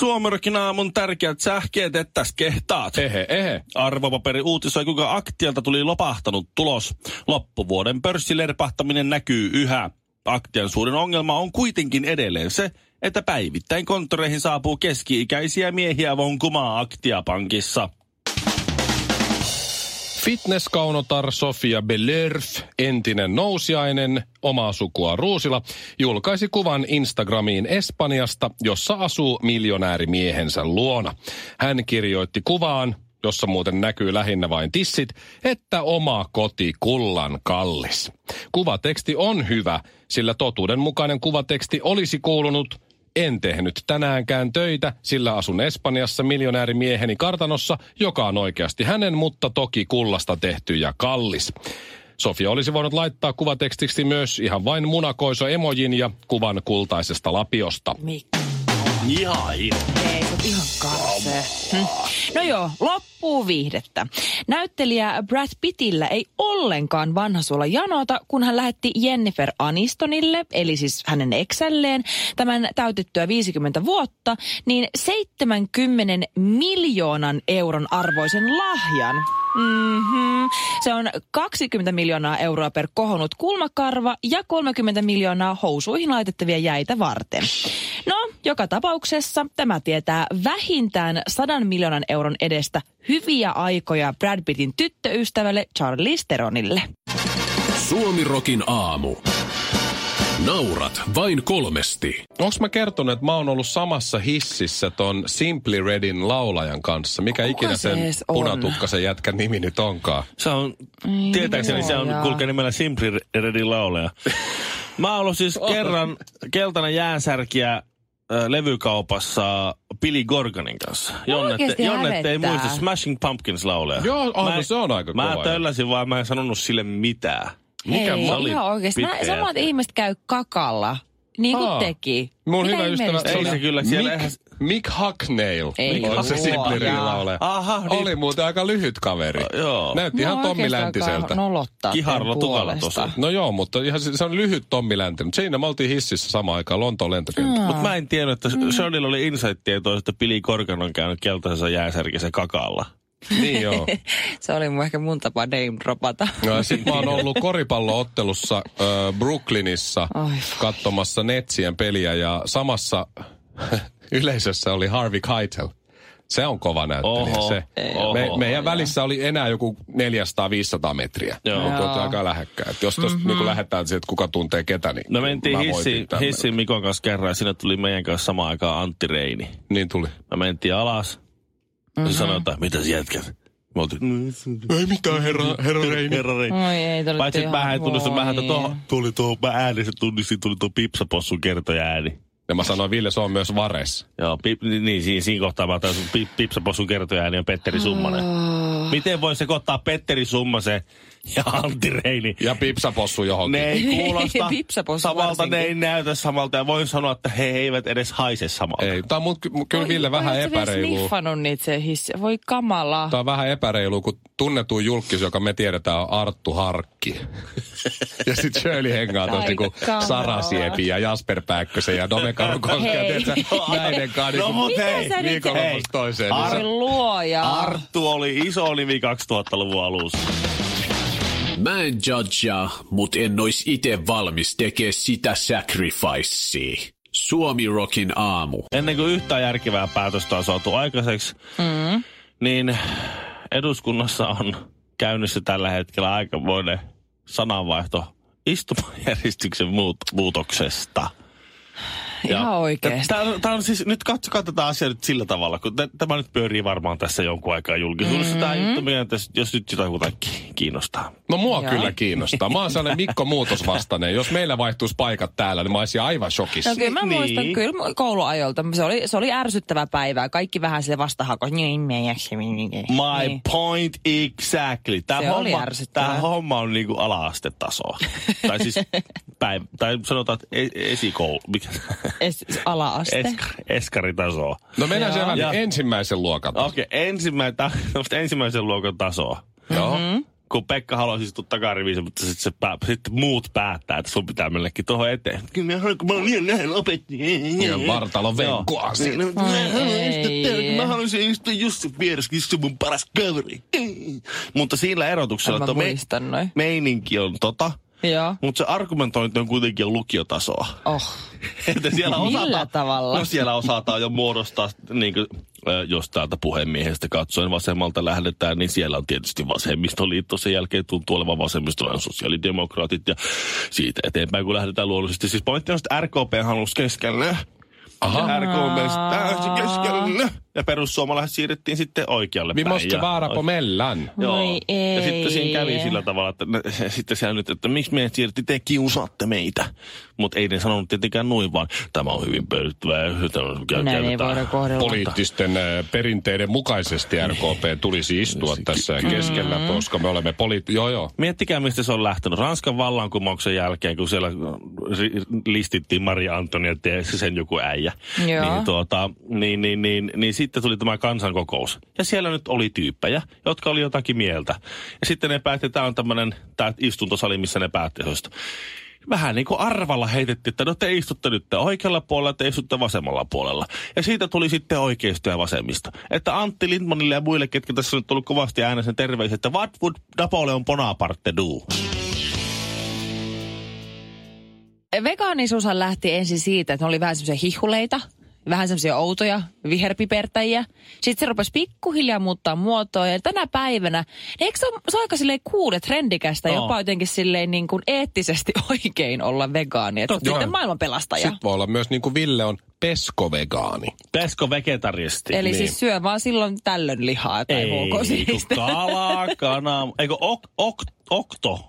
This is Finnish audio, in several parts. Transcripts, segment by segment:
Suomerokin aamun tärkeät sähkeet, että tässä kehtaat. Ehe, ehe. Arvopaperi uutisoi, kuinka aktialta tuli lopahtanut tulos. Loppuvuoden pörssilerpahtaminen näkyy yhä. Aktian suurin ongelma on kuitenkin edelleen se, että päivittäin konttoreihin saapuu keski-ikäisiä miehiä vonkumaan Aktia-pankissa. Fitnesskaunotar Sofia Bellerf, entinen nousiainen, omaa sukua Ruusila, julkaisi kuvan Instagramiin Espanjasta, jossa asuu miljonäärimiehensä luona. Hän kirjoitti kuvaan, jossa muuten näkyy lähinnä vain tissit, että oma koti kullan kallis. Kuvateksti on hyvä, sillä totuudenmukainen kuvateksti olisi kuulunut en tehnyt tänäänkään töitä, sillä asun Espanjassa miljonäärimieheni kartanossa, joka on oikeasti hänen, mutta toki kullasta tehty ja kallis. Sofia olisi voinut laittaa kuvatekstiksi myös ihan vain munakoiso emojin ja kuvan kultaisesta lapiosta. Mikko. Ihan Ei, se on ihan. Hm. No joo, loppuu viihdettä. Näyttelijä Brad Pittillä ei ollenkaan vanha suola janota, kun hän lähetti Jennifer Anistonille, eli siis hänen eksälleen, tämän täytettyä 50 vuotta, niin 70 miljoonan euron arvoisen lahjan. Mm-hmm. Se on 20 miljoonaa euroa per kohonnut kulmakarva ja 30 miljoonaa housuihin laitettavia jäitä varten. No, joka tapauksessa tämä tietää vähintään 100 miljoonan euron edestä hyviä aikoja Brad Pittin tyttöystävälle Charlie Steronille. Suomirokin aamu. Naurat vain kolmesti. Onks mä kertonut, että mä oon ollut samassa hississä ton Simply Redin laulajan kanssa? Mikä ikinä se sen edes on? punatukkasen jätkän nimi nyt onkaan? Se on, Ai tietääkseni se on kulkee nimellä Simply Redin lauleja. Mä oon ollut siis kerran keltainen jäänsärkiä äh, levykaupassa Billy Gorgonin kanssa. Jonnet, Oikeesti Jonnet ei muista Smashing Pumpkins lauleja. Joo, oh, Mä- no se on aika Mä kova. tölläsin vaan, mä en sanonut sille mitään. Mikä Hei, mä olin ihan oikeasti. Nämä samat ihmiset käy kakalla, niin kuin Aa. teki. Mun Mitä hyvä ystävä? Ei se kyllä, siellä Mick, eihän- Mick Hucknail Ei on se Redin laulaja. Aha, niin. Oli muuten aika lyhyt kaveri. Joo. Näytti ihan No Tommi oikeastaan Läntiseltä. teidän tukalla tosi. No joo, mutta ihan se, on lyhyt Tommi Länti. Mutta siinä me oltiin hississä samaan aikaan Lontoon lentokentällä. Mutta mä en tiennyt, että Mm. Shirleyllä oli insight-tietoa, että Billy Corgan on käynyt keltaisessa jääsärkissä kakalla. Niin joo. Se oli mun ehkä mun tapa name dropata. No, Sitten mä oon ollut koripalloottelussa äh, Brooklynissa Oi. katsomassa Netsien peliä ja samassa yleisössä oli Harvey Keitel. Se on kova näyttelijä. Oho, se. oho. Me, meidän välissä oli enää joku 400-500 metriä. Joo. Mutta oltiin aika lähekkäin. Et jos tuosta mm-hmm. niin lähdetään siihen, että kuka tuntee ketä, niin No mentiin mä tämän. hissiin Mikon kanssa kerran ja sinne tuli meidän kanssa samaan aikaan Antti Reini. Niin tuli. Me mentiin alas. Mm-hmm. Mhm. Se että mitä sä jätkät? Me oltiin, Ei mitään, herra, herra Reini. herra Reini. Oi ei, te Paitsi että ihan- mä en tunnistin, mä että voi. tuo, tuli tuo, mä äänissä tunnistin, tuli tuo Pipsapossun kertoja ääni. Ja mä sanoin, Ville, se on myös Vares. Joo, pip, niin, siinä, siinä kohtaa mä otan sun pip, Pipsapossun kertoja ääni on Petteri Summanen. Miten voi sekoittaa Petteri Summasen ja Antti Reini? Ja Pipsapossu johonkin. Ne ei kuulosta Pipsapossu samalta, ne varsinkin. ei näytä samalta ja voin sanoa, että he eivät edes haise samalta. Ei, tää on mut, ky- kyllä Ville vähän epäreilu. sniffannut niitä se hissi? Voi kamala. Tämä on vähän epäreilu, kun tunnetuin julkis, joka me tiedetään, on Arttu Harkki. ja sitten Shirley hengaa tuossa niinku. Sara Siepi ja Jasper Pääkkösen ja Dome Karukoski. ja Hei. tiedätkö, näiden kanssa No niinku mut Mitä hei, viikonlopusta toiseen. Ar- luoja. Arttu oli iso nimi 2000-luvun alussa. Mä en judgea, mut en ois ite valmis tekee sitä sacrificea. Suomi Rockin aamu. Ennen kuin yhtään järkevää päätöstä on saatu aikaiseksi, mm. niin eduskunnassa on käynnissä tällä hetkellä aikamoinen sananvaihto istumajärjestyksen muut- muutoksesta. Ihan oikeesti. Tämä on, on siis, nyt katsokaa tätä asiaa nyt sillä tavalla, kun t- tämä nyt pyörii varmaan tässä jonkun aikaa julkisuudessa. Mm-hmm. Tämä juttu, tässä, jos nyt jotain ki- kiinnostaa. No mua Joo. kyllä kiinnostaa. Mä oon sellainen Mikko Muutosvastainen. Jos meillä vaihtuisi paikat täällä, niin mä olisin aivan shokissa. No kyllä mä Niin. muistan kyllä kouluajolta. Se oli, se oli ärsyttävää päivää. Kaikki vähän sille vastahako. Niin, me jaksa. My Niin. point exactly. Tämä Se oli homma, tämä homma on niinku ala-astetasoa. tai siis päiv- tai sanotaan, että e- esikoulu. Es, ala-aste. Eskar, eskaritasoa. No mennään siellä Ja- ensimmäisen luokan. Okei, okay, ensimmäinen, ensimmäisen luokan tasoa. Joo. Mm-hmm. kun Pekka haluaisi istua takariviissä, mutta sitten, se pää, sitten muut päättää, että sun pitää mennäkin tuohon eteen. Kyllä mä haluan, kun mä olen liian lähellä opettajia. Ja vartalon venkkua Niin, no, mä haluaisin istua just sun vieressä, kun se on mun paras kaveri. Mutta sillä erotuksella, että me, meininki on tota, Joo. mutta se argumentointi on kuitenkin lukiotasoa. Oh. Että siellä Millä osataan, tavalla? No siellä osataan jo muodostaa, niin kuin, jos täältä puhemiehestä katsoen vasemmalta lähdetään, niin siellä on tietysti vasemmistoliitto. Sen jälkeen tuntuu olevan vasemmistolainen sosiaalidemokraatit ja siitä eteenpäin, kun lähdetään luonnollisesti. Siis pointti on, että RKP halusi keskelle. Aha. Täysin keskelle. Ja perussuomalaiset siirrettiin sitten oikealle Vi päin. Ja- vara på mellan. Joo. Voi Ja sitten siinä kävi ei. sillä tavalla, että ne, sitten siellä nyt, että miksi meidät siirti, te kiusaatte meitä. Mutta ei ne sanonut tietenkään noin, vaan tämä on hyvin käy- Näin ei voida kohdella. Poliittisten perinteiden mukaisesti RKP tulisi istua tässä keskellä, koska me olemme poliitt... Joo, joo. Miettikää, mistä se on lähtenyt. Ranskan vallankumouksen jälkeen, kun siellä ri- listittiin Maria Antonietta ja sen joku äijä. Joo. Niin, tuota, niin, niin, niin, niin, sitten tuli tämä kansankokous. Ja siellä nyt oli tyyppejä, jotka oli jotakin mieltä. Ja sitten ne päätti, tämä on tämmöinen tämä istuntosali, missä ne päätti. Vähän niin kuin arvalla heitettiin, että no te istutte nyt oikealla puolella, te istutte vasemmalla puolella. Ja siitä tuli sitten oikeisto ja vasemmista. Että Antti Lindmanille ja muille, ketkä tässä on tullut kovasti äänesen terveisiä, että what would Napoleon Bonaparte do? Vegaanisuushan lähti ensin siitä, että ne oli vähän semmoisia hihuleita, vähän semmoisia outoja viherpipertäjiä. Sitten se rupesi pikkuhiljaa muuttaa muotoa ja tänä päivänä, niin eikö se ole, se on aika silleen kuude trendikästä, Oo. jopa jotenkin silleen niin kuin eettisesti oikein olla vegaani. Että Totta. sitten maailman pelastaja. Sitten voi olla myös niin kuin Ville on peskovegaani. Pesko vegetaristi. Eli niin. siis syö vaan silloin tällöin lihaa tai kun sinistä. kalaa, kana, eikö ok, ok, okto?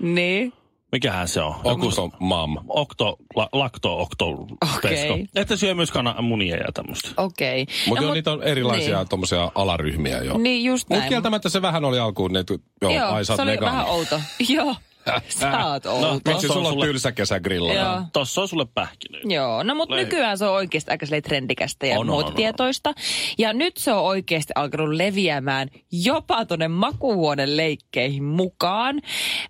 Niin. Mikähän se on? Okto mam. Okto, la, lakto, okto, Okei. pesko. Että syö myös kana, munia ja tämmöistä. Okei. Mutta No, joo, niitä on erilaisia Niin. tuommoisia alaryhmiä jo. Niin just Mutta näin. kieltämättä se vähän oli alkuun, että joo, Joo, ai sä se oli vegaani. vähän outo. Joo, sä oot outo. No, Miksi Tossa on sulla on sulle- tylsä kesä grillata? Joo. Tossa on sulle pähkinöitä. Joo, no mutta nykyään se on oikeasti aika trendikästä ja On, on, on, on. muotitietoista. Ja nyt se on oikeasti alkanut leviämään jopa tuonne makuuhuoneen leikkeihin mukaan.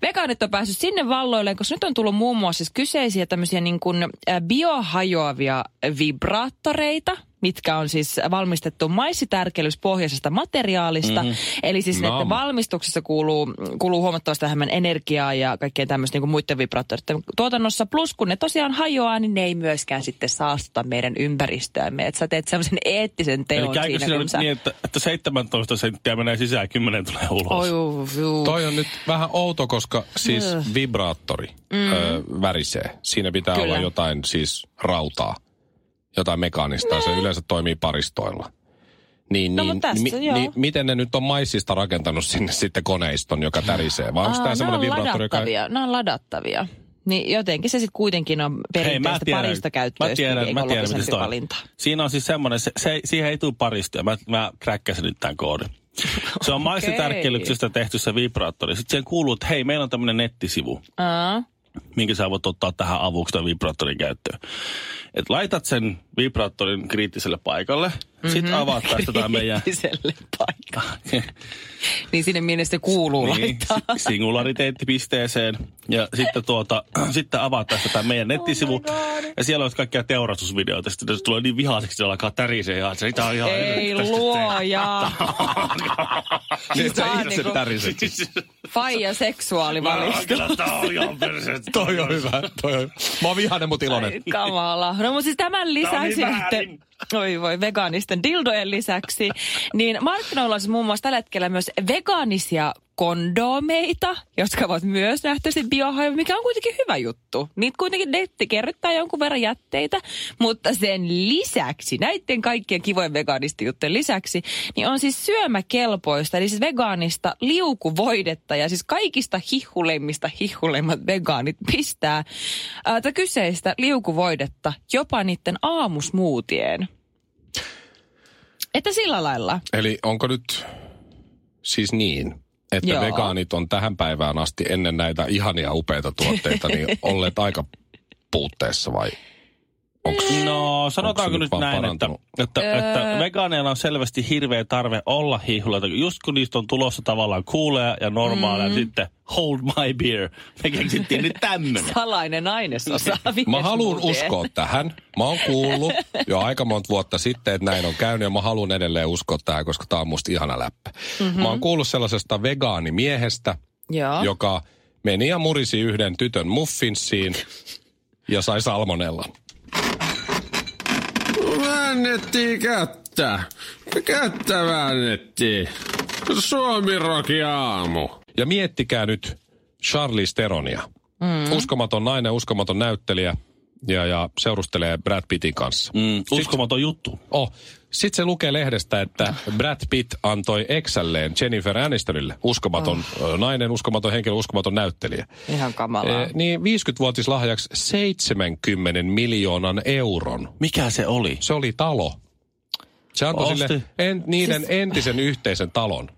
Vegaanit on päässyt sinne valloilleen, koska nyt on tullut muun muassa siis kyseisiä tämmöisiä niin kuin biohajoavia vibraattoreita, mitkä on siis valmistettu maissitärkelyspohjaisesta materiaalista. Mm-hmm. Eli siis Nam. näiden valmistuksessa kuuluu, kuuluu huomattavasti vähemmän energiaa ja kaikkea tämmöistä niin kuin muiden vibraattoreiden tuotannossa. Plus kun ne tosiaan hajoaa, niin ne ei myöskään sitten saastuta meidän ympäristöämme. Että sä teet semmoisen eettisen teon Eli käykö siinä, nyt sä... niin, että, että 17 senttiä menee sisään ja 10 tulee ulos? Oi, juu, juu. Toi on nyt vähän outo, koska siis vibraattori mm. ö, värisee. Siinä pitää Kyllä. olla jotain siis rautaa, jotain mekaanista. Se yleensä toimii paristoilla. Niin, No, niin, tässä, mi, joo. niin, miten ne nyt on maissista rakentanut sinne sitten koneiston, joka tärisee? Vai onko Aa, tämä semmoinen on vibraattori, joka... ladattavia. Nämä on ladattavia. Niin jotenkin se sitten kuitenkin on perinteistä parista mä käyttöistä tiedän, mä tiedän, miten se on. valinta. Siinä on siis semmoinen, se, se, siihen ei tule paristoja. Mä, mä kräkkäsin nyt tämän koodin. Se on maissitärkkelyksestä tehty se vibraattori. Sitten siihen kuuluu, että hei, meillä on tämmöinen nettisivu, Aa, minkä sä voit ottaa tähän avuksi tämän vibraattorin käyttöön. Et laitat sen vibraattorin kriittiselle paikalle, mm-hmm. sitten avaat tästä tämä meidän... kriittiselle paikalle. Niin sinne minne se kuuluu Niin, laittaa. si- singulariteettipisteeseen. Ja sitten, tuota, sitten avaat tästä tämä meidän nettisivu. Oh my God. ja siellä on kaikkia teurastusvideoita. Sitten se tulee niin vihaiseksi, että se alkaa tärisee. Ja se on ihan Ei luoja. Niin, on itse täriset. Faija seksuaalivalistus. Kyllä tää on ihan perseet. Toi on hyvä. Toi on. Mä oon vihainen, mut iloinen. Ai, Kamala. No mutta siis tämän lisäksi niin sitten, oi voi, vegaanisten dildojen lisäksi, niin markkinoilla on siis muun muassa tällä hetkellä myös vegaanisia kondomeita, jotka ovat myös nähtävästi biohajoavia, mikä on kuitenkin hyvä juttu. Niitä kuitenkin netti kerryttää jonkun verran jätteitä, mutta sen lisäksi, näiden kaikkien kivojen vegaanistijuttujen lisäksi, niin on siis syömäkelpoista, eli siis vegaanista liukuvoidetta ja siis kaikista hihuleimmista hihuleimmat vegaanit pistää ää, tätä kyseistä liukuvoidetta jopa niiden aamusmuutien. Että sillä lailla. Eli onko nyt siis niin, että Joo. vegaanit on tähän päivään asti ennen näitä ihania upeita tuotteita niin olleet aika puutteessa vai onko No, sanotaanko nyt näin, että, parantunut? että, että vegaaneilla on selvästi hirveä tarve olla hiihuleita. Just kun niistä on tulossa tavallaan kuuleja ja normaaleja, mm. sitten hold my beer. Me keksittiin nyt tämmönen. Salainen ainesosa. Mä haluan uskoa tähän. Mä oon kuullut jo aika monta vuotta sitten, että näin on käynyt ja mä haluan edelleen uskoa tähän, koska tää on musta ihana läppä. Mm-hmm. Mä oon kuullut sellaisesta vegaanimiehestä, Joo. joka meni ja murisi yhden tytön muffinsiin ja sai salmonellan. Väännettiin kättä. Kättä väännettiin. Suomi Roki aamu. Ja miettikää nyt Charlize Theronia. Mm. Uskomaton nainen, uskomaton näyttelijä ja, ja seurustelee Brad Pittin kanssa. Mm, uskomaton juttu. Oh, sitten se lukee lehdestä, että Brad Pitt antoi eksälleen Jennifer Anistonille. Uskomaton oh. nainen, uskomaton henkilö, uskomaton näyttelijä. Ihan kamalaa. Eh, niin 50-vuotislahjaksi 70 miljoonan euron. Mikä se oli? Se oli talo. Se antoi Osti. sille en, niiden siis... entisen yhteisen talon.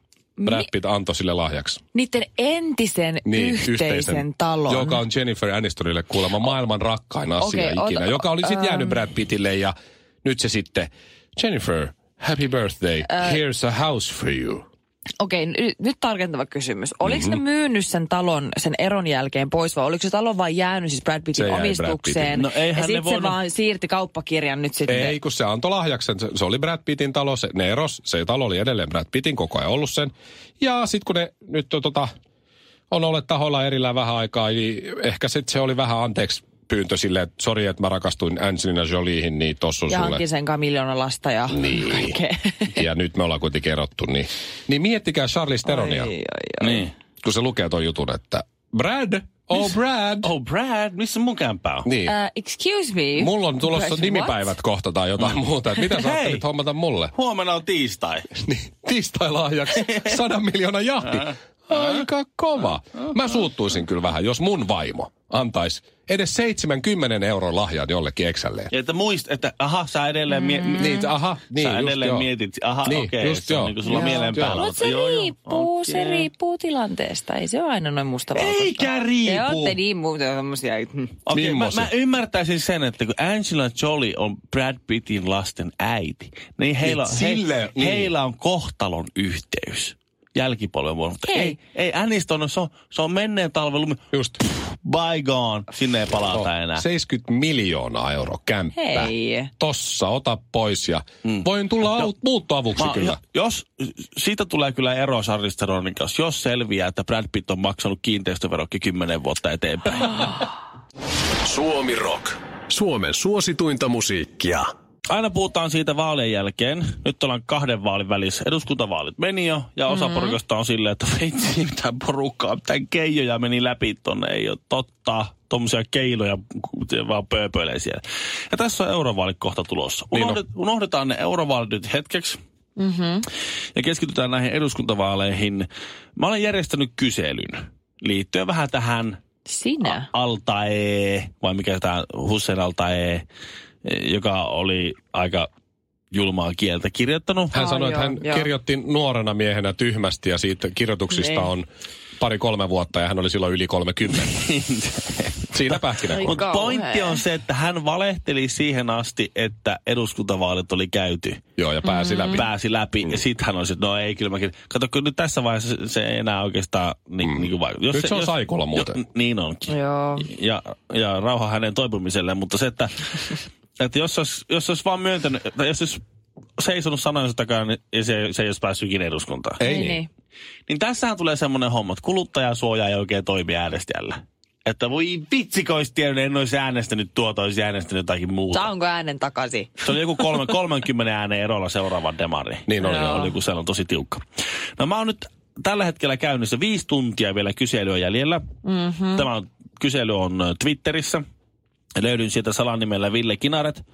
Brad Pitt antoi sille lahjaksi. Niiden entisen Niin, yhteisen, talon. Joka on Jennifer Anistonille kuulemma maailman rakkain asia okay, ikinä. ota- joka oli sitten jäänyt. Brad Pittille ja nyt se sitten, Jennifer, happy birthday, Äh. here's a house for you. Okei, nyt, nyt tarkentava kysymys. Oliko Mhm. mm-hmm. ne myynyt sen talon sen eron jälkeen pois vai oliko se talo vain jäänyt siis Brad Se Pittin Brad omistukseen? Pittin. No ja sitten se voinut- vaan siirti kauppakirjan nyt sitten. Ei, kun se antoi lahjaksen. Se, se oli Brad Pittin talo, se, ne eros. Se talo oli edelleen Brad Pittin koko ajan ollut sen. Ja sitten kun ne nyt on, tota, on olleet tahoilla erillään vähän aikaa, niin ehkä sitten se oli vähän anteeksi pyyntö silleen, että sori, että mä rakastuin Angelina Jolieihin, niin tossa on ja sulle. hankin sen kanssa miljoona lasta ja Niin. kaikkea. ja nyt me ollaan kuitenkin erottu, niin, niin miettikää Charlize Theronia, Ai, ai, ai. Niin. kun se lukee ton jutun, että Brad, oh Brad. Oh Brad, missä mun kämpää on? Niin. Uh, excuse me. Mulla on tulossa Brad, nimipäivät what? kohta tai jotain muuta. Että mitä sä Hei. hommata mulle? Huomenna on tiistai. Niin, tiistai-lahjaksi sadan miljoonan jahti. Aika kova. Mä suuttuisin kyllä vähän, jos mun vaimo antaisi edes 70 euron lahjan jollekin eksälleen. Ja että muist, että aha, sä edelleen, mie- mm. Niin, aha, niin, sä just edelleen joo. mietit, aha, Niin, okei, just se on joo. niinku sulla Joo, mielen joo. päällä. Mutta se Joo, joo, riippuu, se okei. riippuu tilanteesta. Ei se ole aina noin musta Eikä riipu. Te olette niin muuta semmosia. hm. Okei, mä, Mimmosi? mä ymmärtäisin sen, että kun Angela Jolie on Brad Pittin lasten äiti, niin heillä, Niin, he, sille- niin. heillä on kohtalon yhteys jälkipolven vuonna. Mutta Hei. ei, ei Aniston, se on, se on menneen talvelumi. Just. Bygone, sinne ei palata Oh, enää. 70 miljoonaa euroa kämppä. Hei. Tossa, ota pois ja voin tulla au- muuttoavuksi Mä, kyllä. jo- jos, siitä tulee kyllä ero Charlize Theronin kanssa, jos selviää, että Brad Pitt on maksanut kiinteistöverokki 10 vuotta eteenpäin. Suomi Rock. Suomen suosituinta musiikkia. Aina puhutaan siitä vaalien jälkeen. Nyt ollaan kahden vaalin välissä. Eduskuntavaalit meni jo, ja osa mm-hmm. porukasta on silleen, että veitsi mitään porukkaa, mitään keijoja meni läpi tonne. Ei ole totta. Tuommoisia keiloja vaan pööpöilee siellä. Ja tässä on eurovaalit kohta tulossa. Niin. Unohdet, unohdetaan ne eurovaalit nyt hetkeksi. Mm-hmm. Ja keskitytään näihin eduskuntavaaleihin. Mä olen järjestänyt kyselyn liittyen vähän tähän Sinä? Altae, vai mikä tämä Hussein Altae, joka oli aika julmaa kieltä kirjoittanut. Hän sanoi, että hän joo. kirjoitti nuorena miehenä tyhmästi ja siitä kirjoituksista Niin. on pari-kolme vuotta ja hän oli silloin yli 30. Siinä pähkinä. Mutta pointti on se, että hän valehteli siihen asti, että eduskuntavaalit oli käyty. Joo, ja pääsi läpi. Pääsi läpi. Ja sitten hän olisi, että no ei kyllä mäkin. Kato, kun nyt tässä vaiheessa se- se ei enää oikeastaan niin, mm. niin kuin vaikka. Nyt se on saikolla muuten. Jo, niin onkin. Joo. Ja, ja rauha hänen toipumiselleen, mutta se, että, että jos, olisi, jos olisi vaan myöntänyt, tai jos olisi seisonut sanojensa takana, niin se, se ei olisi päässyt ikinä eduskuntaan. Ei niin. Niin tässähän tulee semmoinen homma, että kuluttajasuoja ei oikein toimi äänestäjällä. Että voi vitsi, kun olisi tiennyt, en olisi äänestänyt tuota, olisi äänestänyt jotakin muuta. Saanko äänen takaisin? Se oli joku kolme, 30 äänen erolla seuraava demari. Niin oli, Se joo. oli joku sellainen tosi tiukka. No mä oon nyt tällä hetkellä käynnissä viisi tuntia vielä kyselyä jäljellä. Mm-hmm. Tämä on, kysely on Twitterissä. Löydyn sieltä salanimellä Ville Kinaret.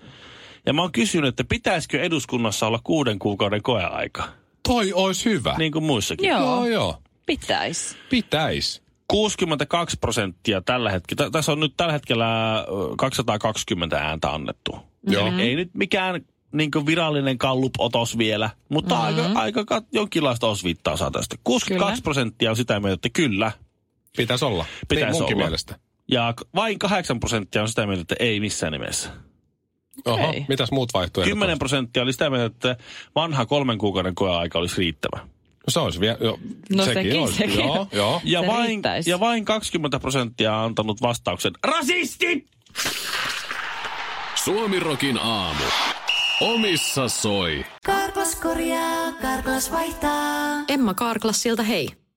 Ja mä oon kysynyt, että pitäisikö eduskunnassa olla kuuden kuukauden koeaika? Toi olisi hyvä. Niin kuin muissakin. Joo. joo. joo. Pitäis. Pitäis. 62 prosenttia tällä hetkellä. Tässä on nyt tällä hetkellä ö, 220 ääntä annettu. Joo. Ei, ei nyt mikään niin virallinen kallup-otos vielä, mutta mm-hmm. aika, aika kat- jonkinlaista osviittaa saa tästä. 62 Kyllä. prosenttia on sitä mieltä, että kyllä. Pitäisi olla. Pitäis niin munkin olla. mielestä. Ja vain 8 prosenttia on sitä mieltä, että ei missään nimessä. Oho, Ei. mitäs muut vaihtoehdot 10 on? prosenttia oli sitä mieltä, että vanha kolmen kuukauden koeaika olisi riittävä. No se olisi vielä, jo, No sekin, sekin, olisi. sekin. Joo, joo. Ja, Se vain, riittäisi. ja vain 20 prosenttia on antanut vastauksen rasisti! Suomirokin aamu. Omissa soi. Karklas korjaa, Karklas vaihtaa. Emma Karklassilta hei.